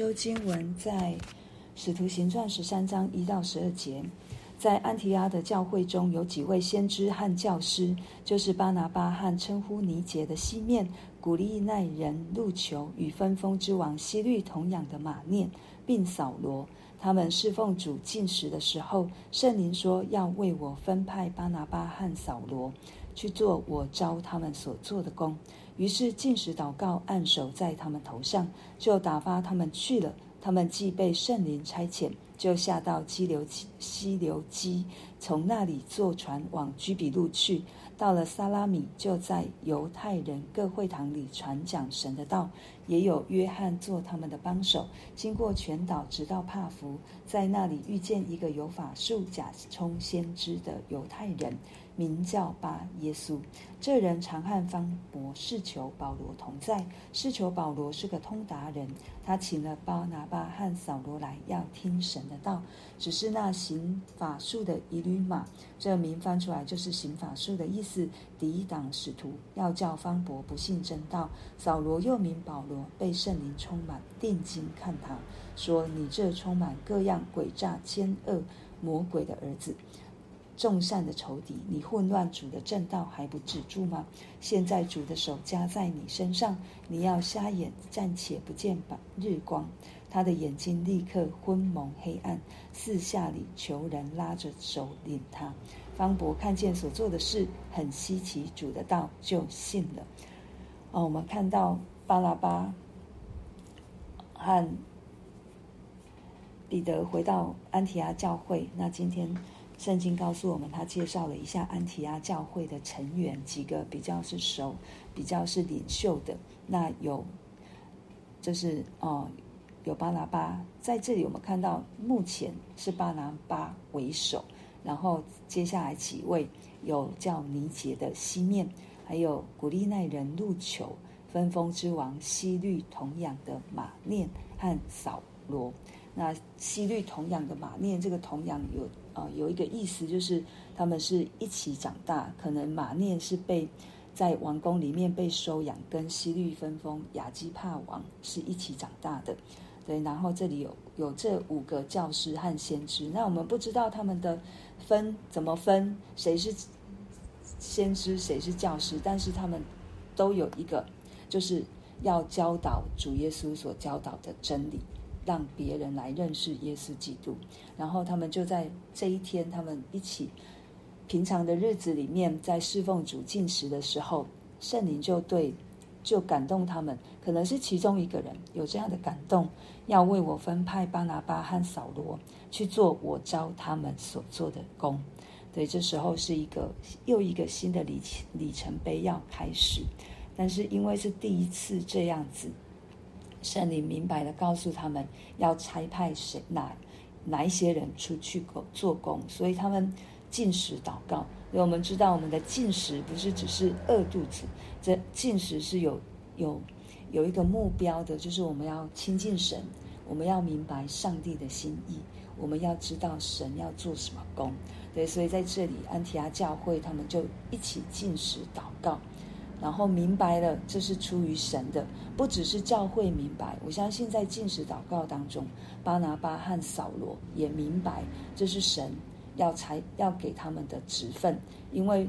就经文在《使徒行传》十三章一到十二节，在安提阿的教会中有几位先知和教师，就是巴拿巴和称呼尼结的西面、古利奈人路求与分封之王西律同养的马念，并扫罗。他们侍奉主进食的时候，圣灵说要为我分派巴拿巴和扫罗去做我招他们所做的工。于是禁食祷告，按手在他们头上，就打发他们去了。他们既被圣灵差遣，就下到基流溪流基，从那里坐船往居比路去。到了撒拉米，就在犹太人各会堂里传讲神的道。也有约翰做他们的帮手，经过全岛，直到帕福，在那里遇见一个有法术、假充先知的犹太人。名叫巴耶稣，这人常和方伯试求保罗同在，试求保罗是个通达人。他请了巴拿巴和扫罗来，要听神的道。只是那行法术的以吕马，这名翻出来就是行法术的意思，抵挡使徒，要叫方伯不信真道。扫罗又名保罗，被圣灵充满，定睛看他，说：“你这充满各样诡诈奸恶魔鬼的儿子。”众善的仇敌，你混乱主的正道还不止住吗？现在主的手加在你身上，你要瞎眼，暂且不见日光。他的眼睛立刻昏蒙黑暗，四下里求人拉着手领他。方伯看见所做的事很稀奇，主的道就信了。哦，我们看到巴拉巴和彼得回到安提阿教会，那今天。圣经告诉我们，他介绍了一下安提阿教会的成员，几个比较是熟、比较是领袖的。那有，就是哦，有巴拿巴在这里，我们看到目前是巴拿巴为首，然后接下来几位有叫尼结的西面，还有古利奈人路求，分封之王希律同养的马念和扫罗。那西律同养的马念，这个同养有。啊、呃，有一个意思就是他们是一起长大，可能马念是被在王宫里面被收养，跟西律分封雅基帕王是一起长大的。对，然后这里有有这五个教师和先知，那我们不知道他们的分怎么分，谁是先知，谁是教师，但是他们都有一个，就是要教导主耶稣所教导的真理。让别人来认识耶稣基督，然后他们就在这一天，他们一起平常的日子里面，在侍奉主进食的时候，圣灵就对就感动他们，可能是其中一个人有这样的感动，要为我分派巴拿巴和扫罗去做我招他们所做的工。对，这时候是一个又一个新的里里程碑要开始，但是因为是第一次这样子。圣灵明白地告诉他们要差派谁哪哪一些人出去工做工，所以他们进食祷告。因为我们知道，我们的进食不是只是饿肚子，这进食是有有有一个目标的，就是我们要亲近神，我们要明白上帝的心意，我们要知道神要做什么工。对，所以在这里安提阿教会他们就一起进食祷告。然后明白了，这是出于神的，不只是教会明白。我相信在禁食祷告当中，巴拿巴和扫罗也明白，这是神要才要给他们的职分。因为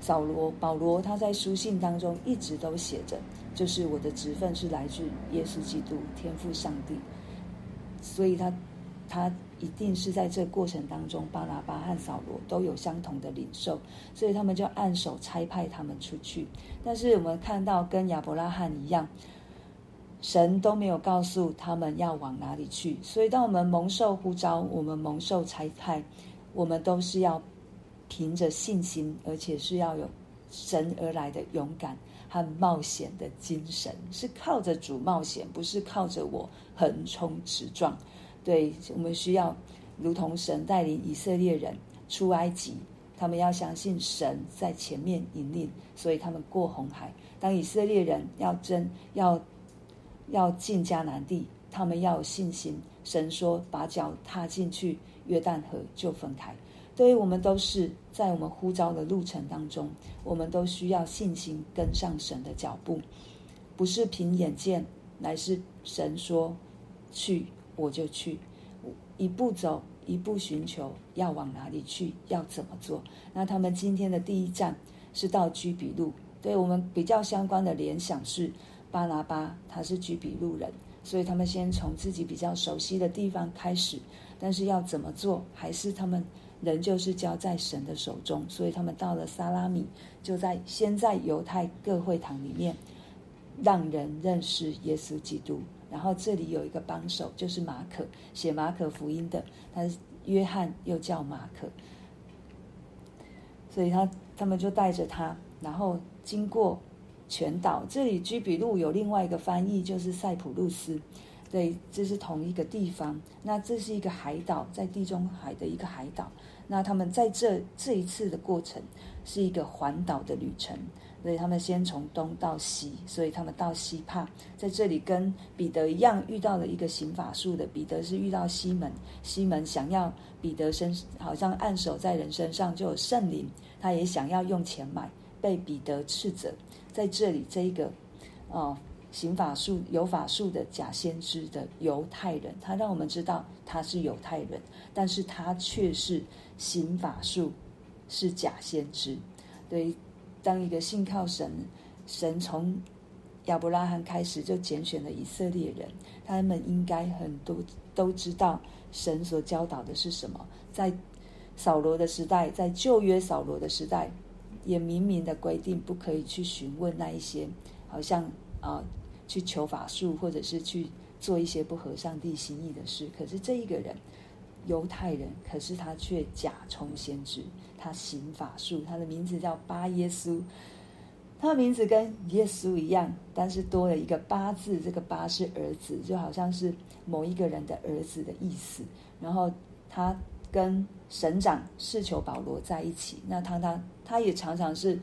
扫罗、保罗他在书信当中一直都写着，就是我的职分是来自耶稣基督、天父上帝，所以他他。一定是在这过程当中，巴拿巴和扫罗都有相同的领受，所以他们就按手差派他们出去。但是我们看到跟亚伯拉罕一样，神都没有告诉他们要往哪里去。所以当我们蒙受呼召，我们蒙受差派，我们都是要凭着信心，而且是要有神而来的勇敢和冒险的精神，是靠着主冒险，不是靠着我横冲直撞。对，我们需要，如同神带领以色列人出埃及，他们要相信神在前面引领，所以他们过红海。当以色列人要争要要进迦南地，他们要有信心。神说：“把脚踏进去，约旦河就分开。”对于我们都是在我们呼召的路程当中，我们都需要信心跟上神的脚步，不是凭眼见，乃是神说。去，我就去，一步走，一步寻求，要往哪里去，要怎么做？那他们今天的第一站是到居比路，对我们比较相关的联想是巴拿巴，他是居比路人，所以他们先从自己比较熟悉的地方开始，但是要怎么做，还是他们仍旧是交在神的手中，所以他们到了撒拉米，就在先在犹太各会堂里面，让人认识耶稣基督。然后这里有一个帮手，就是马可，写马可福音的，他是约翰，又叫马可，所以他他们就带着他，然后经过全岛。这里居比路有另外一个翻译，就是塞浦路斯，对，这是同一个地方。那这是一个海岛，在地中海的一个海岛。那他们在这这一次的过程是一个环岛的旅程。所以他们先从东到西，所以他们到西帕，在这里跟彼得一样遇到了一个行法术的彼得，是遇到西门，西门想要彼得身好像按手在人身上就有圣灵，他也想要用钱买，被彼得斥责。在这里，这一个哦行法术有法术的假先知的犹太人，他让我们知道他是犹太人，但是他却是行法术是假先知，对。当一个信靠神，神从亚伯拉罕开始就拣选了以色列人，他们应该很多都知道神所教导的是什么。在扫罗的时代，在旧约扫罗的时代，也明明的规定不可以去询问那一些，好像啊、去求法术，或者是去做一些不合上帝心意的事。可是这一个人，犹太人，可是他却假充先知。他行法术，他的名字叫巴耶稣，他的名字跟耶稣一样，但是多了一个巴字，这个巴是儿子，就好像是某一个人的儿子的意思。然后他跟省长释求保罗在一起，那他他他也常常是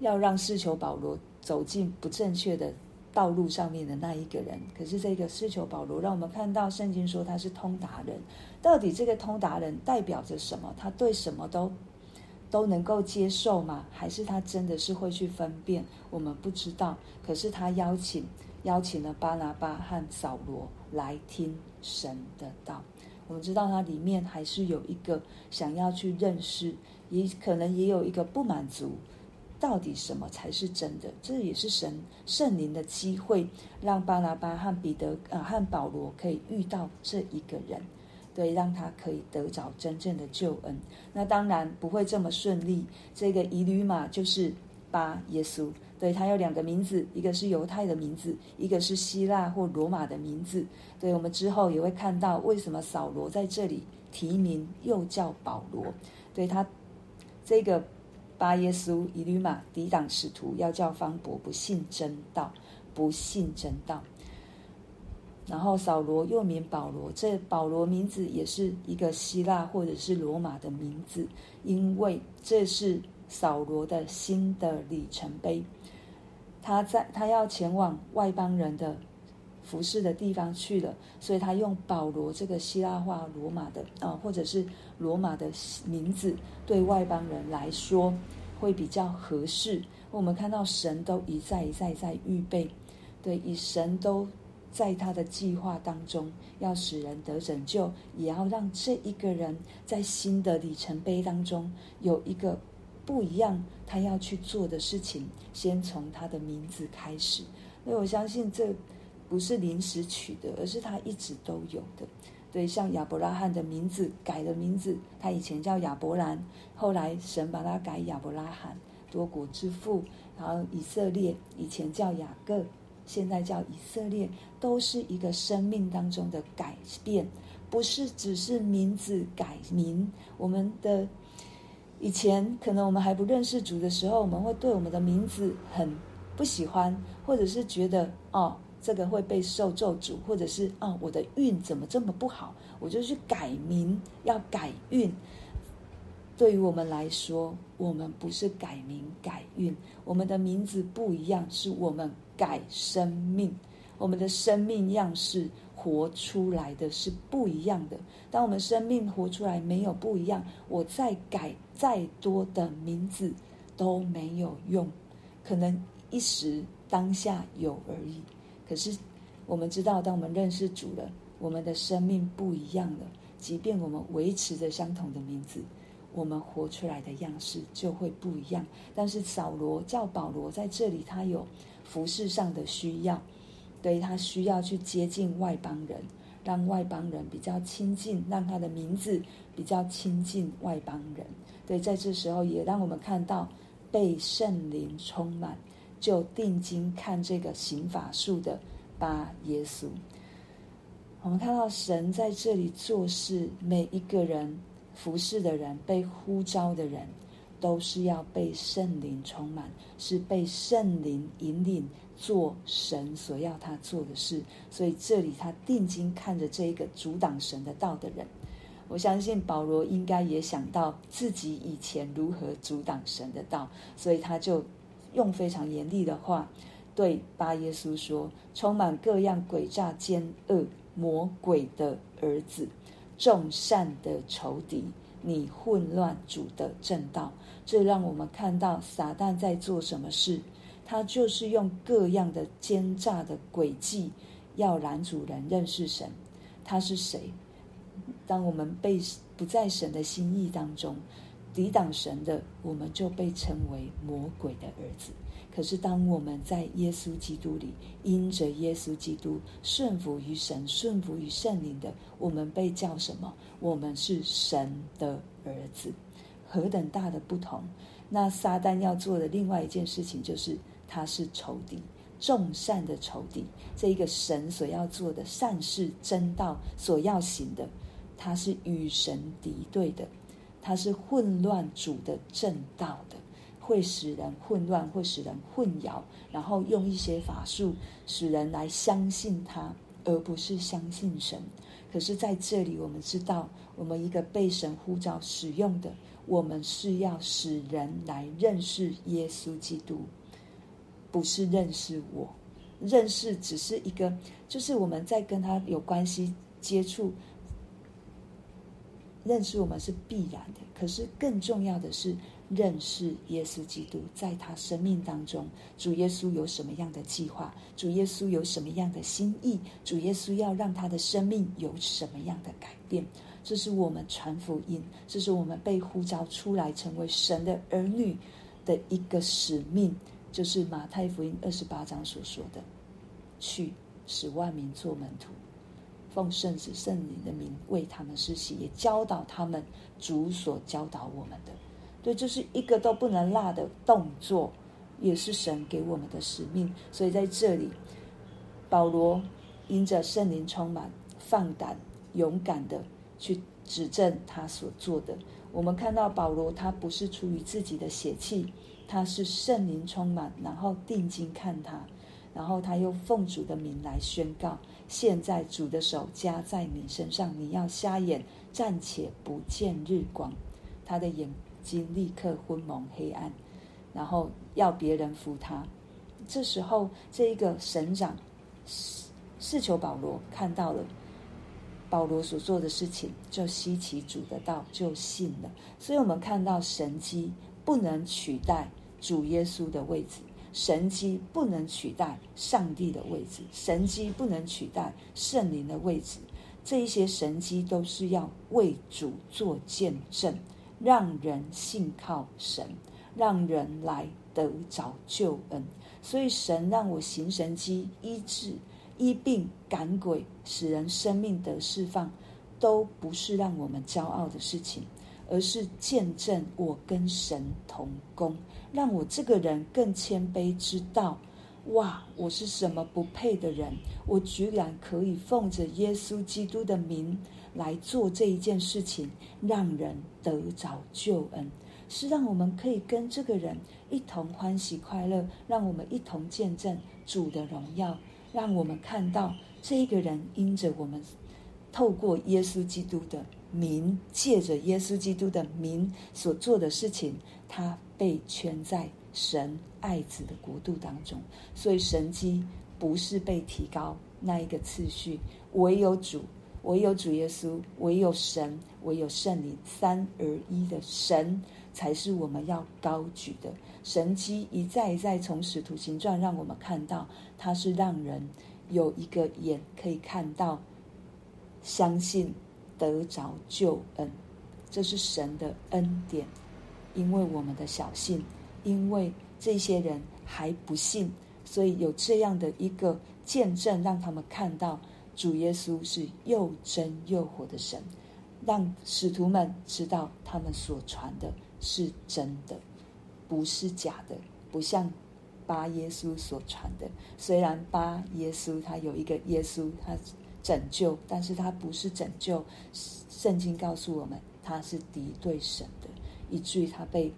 要让释求保罗走进不正确的道路上面的那一个人。可是这个士求保罗，让我们看到圣经说他是通达人，到底这个通达人代表着什么？他对什么都。都能够接受吗？还是他真的是会去分辨？我们不知道。可是他邀请邀请了巴拿巴和扫罗来听神的道。我们知道他里面还是有一个想要去认识，也可能也有一个不满足。到底什么才是真的？这也是神圣灵的机会，让巴拿巴和彼得啊和保罗可以遇到这一个人。对，让他可以得着真正的救恩。那当然不会这么顺利。这个以吕马就是巴耶稣，对，他有两个名字，一个是犹太的名字，一个是希腊或罗马的名字。对，我们之后也会看到为什么扫罗在这里提名又叫保罗。对，他这个巴耶稣以吕马抵挡使徒，要叫方伯不信真道，不信真道。然后扫罗又名保罗，这保罗名字也是一个希腊或者是罗马的名字，因为这是扫罗的新的里程碑。他在他要前往外邦人的服侍的地方去了，所以他用保罗这个希腊化罗马的啊，或者是罗马的名字，对外邦人来说会比较合适。我们看到神都一再一再在预备，对，以神都。在他的计划当中，要使人得拯救，也要让这一个人在新的里程碑当中有一个不一样，他要去做的事情，先从他的名字开始。所以我相信这不是临时取的，而是他一直都有的。对，像亚伯拉罕的名字改了名字，他以前叫亚伯兰，后来神把他改亚伯拉罕，多国之父。然后以色列以前叫雅各。现在叫以色列，都是一个生命当中的改变，不是只是名字改名。我们的以前可能我们还不认识主的时候，我们会对我们的名字很不喜欢，或者是觉得哦，这个会被受咒诅，或者是啊，我的运怎么这么不好，我就去改名，要改运。对于我们来说，我们不是改名改运，我们的名字不一样，是我们改生命，我们的生命样式活出来的是不一样的。当我们生命活出来没有不一样，我再改再多的名字都没有用，可能一时当下有而已。可是我们知道，当我们认识主了，我们的生命不一样了。即便我们维持着相同的名字，我们活出来的样式就会不一样。但是扫罗叫保罗在这里，他有服饰上的需要，对，他需要去接近外邦人，让外邦人比较亲近，让他的名字比较亲近外邦人。对，在这时候也让我们看到被圣灵充满，就定睛看这个行法术的巴耶稣。我们看到神在这里做事，每一个人服侍的人，被呼召的人，都是要被圣灵充满，是被圣灵引领做神所要他做的事。所以这里他定睛看着这一个阻挡神的道的人，我相信保罗应该也想到自己以前如何阻挡神的道，所以他就用非常严厉的话对巴耶稣说：“充满各样诡诈奸恶。”魔鬼的儿子，众善的仇敌，你混乱主的正道。这让我们看到撒旦在做什么事。他就是用各样的奸诈的诡计，要拦阻人认识神。他是谁？当我们被不在神的心意当中，抵挡神的，我们就被称为魔鬼的儿子。可是，当我们在耶稣基督里，因着耶稣基督顺服于神、顺服于圣灵的，我们被叫什么？我们是神的儿子，何等大的不同！那撒旦要做的另外一件事情，就是他是仇敌，众善的仇敌。这一个神所要做的善事、真道所要行的，他是与神敌对的，他是混乱主的正道的。会使人混乱，会使人混淆，然后用一些法术使人来相信他，而不是相信神。可是在这里，我们知道，我们一个被神呼召使用的，我们是要使人来认识耶稣基督，不是认识我。认识只是一个，就是我们在跟他有关系接触，认识我们是必然的。可是更重要的是。认识耶稣基督，在他生命当中，主耶稣有什么样的计划？主耶稣有什么样的心意？主耶稣要让他的生命有什么样的改变？这是我们传福音，这是我们被呼召出来成为神的儿女的一个使命，就是马太福音二十八章所说的：“去使万民做门徒，奉圣子圣灵的名为他们施洗，也教导他们主所教导我们的。”对，这是一个都不能落的动作，也是神给我们的使命。所以在这里，保罗因着圣灵充满，放胆勇敢的去指证他所做的。我们看到保罗，他不是出于自己的血气，他是圣灵充满，然后定睛看他，然后他又奉主的名来宣告：现在主的手加在你身上，你要瞎眼，暂且不见日光。他的眼。睛立刻昏蒙黑暗，然后要别人扶他。这时候，这一个省长是是求保罗看到了保罗所做的事情，就希奇主的道，就信了。所以，我们看到神迹不能取代主耶稣的位置，神迹不能取代上帝的位置，神迹不能取代圣灵的位置。这一些神迹都是要为主做见证。让人信靠神，让人来得着救恩。所以神让我行神迹、医治、医病、赶鬼，使人生命得释放，都不是让我们骄傲的事情，而是见证我跟神同工，让我这个人更谦卑，知道哇，我是什么不配的人，我居然可以奉着耶稣基督的名。来做这一件事情，让人得着救恩，是让我们可以跟这个人一同欢喜快乐，让我们一同见证主的荣耀，让我们看到这个人因着我们透过耶稣基督的名，借着耶稣基督的名所做的事情，他被圈在神爱子的国度当中。所以神迹不是被提高那一个次序，唯有主。唯有主耶稣，唯有神，唯有圣灵，三而一的神，才是我们要高举的。神迹一再一再从使徒行传让我们看到，它是让人有一个眼可以看到相信得着救恩，这是神的恩典。因为我们的小信，因为这些人还不信，所以有这样的一个见证，让他们看到主耶稣是又真又活的神，让使徒们知道他们所传的是真的，不是假的，不像巴耶稣所传的。虽然巴耶稣他有一个耶稣，他拯救，但是他不是拯救。圣经告诉我们，他是敌对神的。以至于他被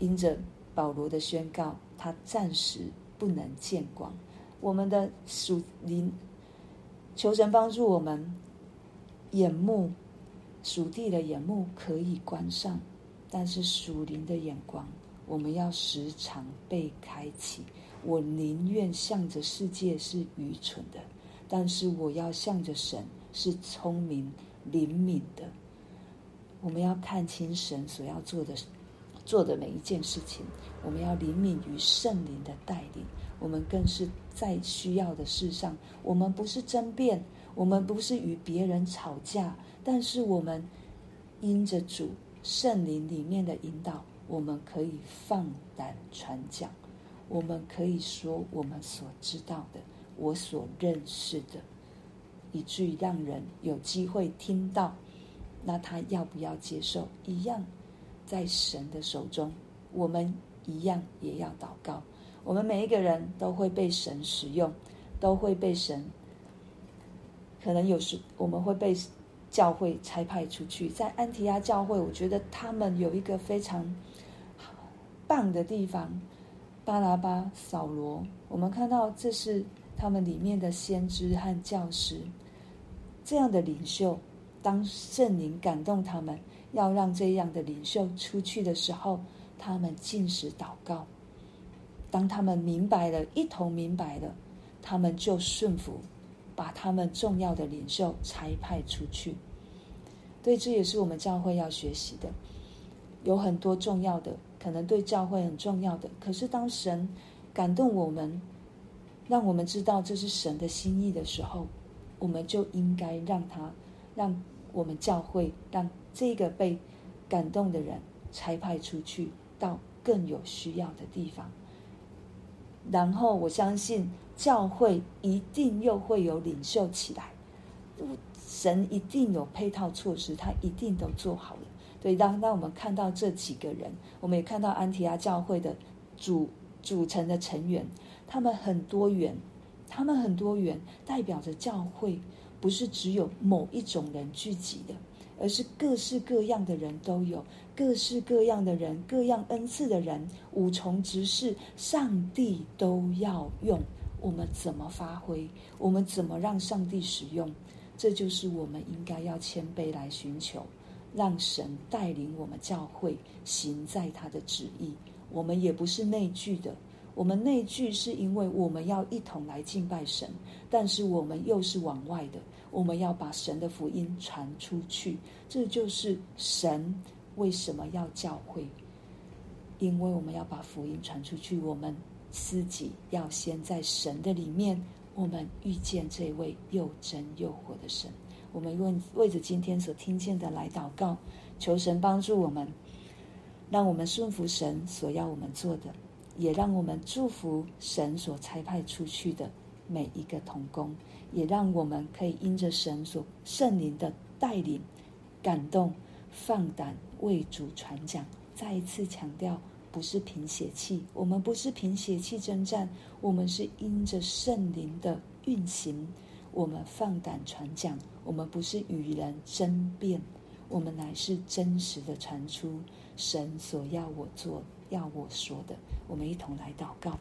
因着保罗的宣告，他暂时不能见光。我们的属灵求神帮助我们，眼目属地的眼目可以关上，但是属灵的眼光，我们要时常被开启。我宁愿向着世界是愚蠢的，但是我要向着神是聪明灵敏的。我们要看清神所要做的，做的每一件事情。我们要灵敏于圣灵的带领。我们更是在需要的事上，我们不是争辩，我们不是与别人吵架，但是我们因着主圣灵里面的引导，我们可以放胆传讲。我们可以说我们所知道的，我所认识的，以至于让人有机会听到。那他要不要接受？一样，在神的手中，我们一样也要祷告。我们每一个人都会被神使用，都会被神。可能有时我们会被教会差派出去。在安提阿教会，我觉得他们有一个非常棒的地方。巴拉巴、扫罗，我们看到这是他们里面的先知和教师，这样的领袖。当圣灵感动他们，要让这样的领袖出去的时候，他们禁食祷告。当他们明白了，一同明白了，他们就顺服，把他们重要的领袖差派出去。对，这也是我们教会要学习的。有很多重要的，可能对教会很重要的，可是当神感动我们，让我们知道这是神的心意的时候，我们就应该让他。让我们教会让这个被感动的人差派出去到更有需要的地方，然后我相信教会一定又会有领袖起来，神一定有配套措施，他一定都做好了。对，当当我们看到这几个人，我们也看到安提阿教会的组组成的成员，他们很多元，他们很多元，代表着教会。不是只有某一种人聚集的，而是各式各样的人都有，各式各样的人，各样恩赐的人，五重职事，上帝都要用。我们怎么发挥？我们怎么让上帝使用？这就是我们应该要谦卑来寻求，让神带领我们教会行在他的旨意。我们也不是内聚的。我们内聚是因为我们要一同来敬拜神，但是我们又是往外的，我们要把神的福音传出去。这就是神为什么要教会，因为我们要把福音传出去，我们自己要先在神的里面，我们遇见这位又真又活的神。我们为为着今天所听见的来祷告，求神帮助我们，让我们顺服神所要我们做的。也让我们祝福神所差派出去的每一个童工，也让我们可以因着神所圣灵的带领、感动，放胆为主传讲。再一次强调，不是凭血气，我们不是凭血气征战，我们是因着圣灵的运行，我们放胆传讲。我们不是与人争辩，我们乃是真实的传出神所要我做的。要我说的，我们一同来祷告。